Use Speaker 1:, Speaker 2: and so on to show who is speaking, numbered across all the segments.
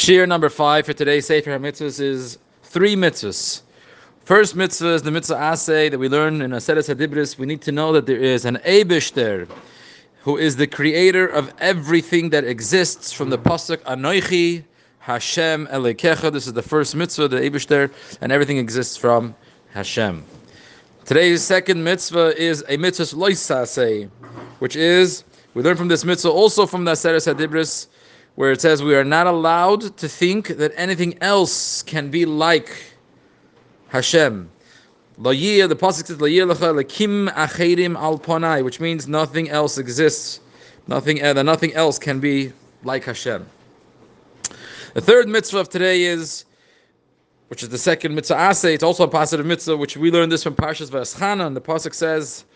Speaker 1: Shiur number five for today's Sefer HaMitzvahs is three mitzvahs. First mitzvah is the mitzvah asay that we learn in Aseres Hadibris. We need to know that there is an Eibershter, who is the creator of everything that exists from the pasuk Anoichi Hashem Elekecha. This is the first mitzvah, the Eibershter, and everything exists from Hashem. Today's second mitzvah is a mitzvah loisase, which is we learn from this mitzvah also from the Aseres Hadibris where it says we are not allowed to think that anything else can be like Hashem. The pasuk says "Lakim acherim al ponai," which means nothing else exists, nothing uh, nothing else can be like Hashem. The third mitzvah of today is, which is the second mitzvah asay. It's also a positive mitzvah, which we learned this from Parshas V'Eschana. The pasuk says,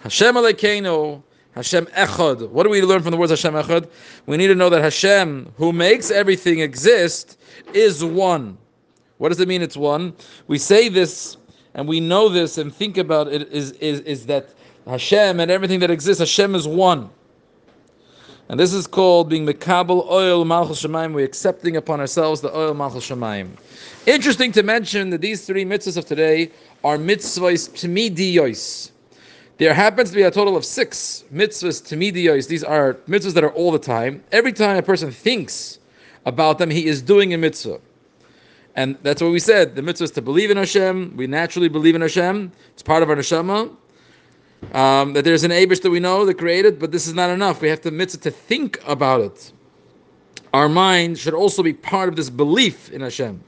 Speaker 1: "Hashem Elokeinu." Hashem Echad. What do we learn from the words Hashem Echad? We need to know that Hashem, who makes everything exist, is one. What does it mean it's one? We say this and we know this and think about it is, is, is that Hashem and everything that exists, Hashem is one. And this is called being Mekabel Oil Malchus Shemaim. We're accepting upon ourselves the Oil Malchus Shemaim. Interesting to mention that these three mitzvahs of today are mitzvahs Tmidiyos. There happens to be a total of six mitzvahs, to tamidiyos. These are mitzvahs that are all the time. Every time a person thinks about them, he is doing a mitzvah. And that's what we said. The mitzvah is to believe in Hashem. We naturally believe in Hashem. It's part of our neshama. Um, that there's an Abish that we know that created, but this is not enough. We have to mitzvah to think about it. Our mind should also be part of this belief in Hashem.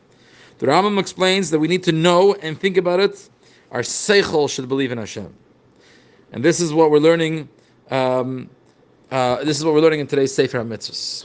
Speaker 1: The Rambam explains that we need to know and think about it. Our seichel should believe in Hashem. And this is what we're learning. Um, uh, this is what we're learning in today's Sefer HaMitzvahs.